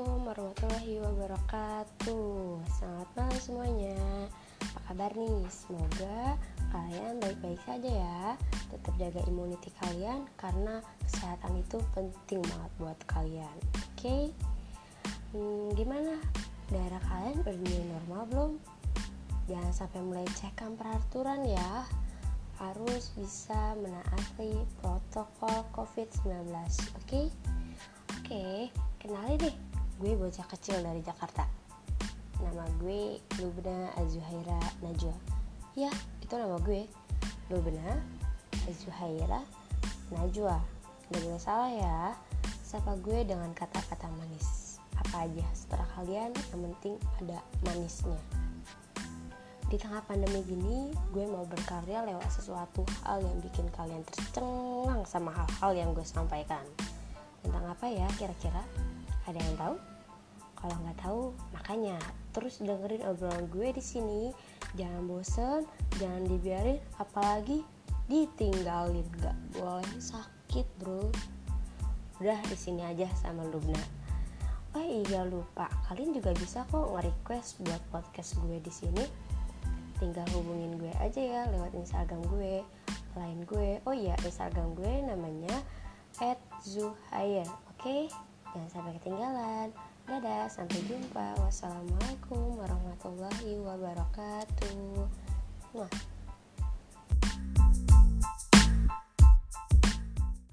warahmatullahi wabarakatuh Selamat malam semuanya Apa kabar nih? Semoga kalian baik-baik saja ya Tetap jaga imuniti kalian Karena kesehatan itu penting banget buat kalian Oke? Okay? Hmm, gimana? Daerah kalian new normal belum? Jangan sampai melecehkan peraturan ya Harus bisa menaati protokol COVID-19 Oke? Okay? Oke, okay, kenalin deh, gue bocah kecil dari Jakarta. Nama gue Lubna Azuhaira Najwa. Ya, itu nama gue. Lubna Azuhaira Najwa. Gak boleh salah ya. Sapa gue dengan kata-kata manis. Apa aja, setelah kalian, yang penting ada manisnya. Di tengah pandemi gini, gue mau berkarya lewat sesuatu hal yang bikin kalian tercengang sama hal-hal yang gue sampaikan tentang apa ya kira-kira ada yang tahu kalau nggak tahu makanya terus dengerin obrolan gue di sini. Jangan bosen jangan dibiarin apalagi ditinggalin. Nggak boleh sakit bro. Udah di sini aja sama Lubna. Oh iya lupa. Kalian juga bisa kok nge-request buat podcast gue di sini. Tinggal hubungin gue aja ya lewat Instagram gue lain gue. Oh iya Instagram gue namanya Zuhair oke? Okay? jangan sampai ketinggalan dadah sampai jumpa wassalamualaikum warahmatullahi wabarakatuh.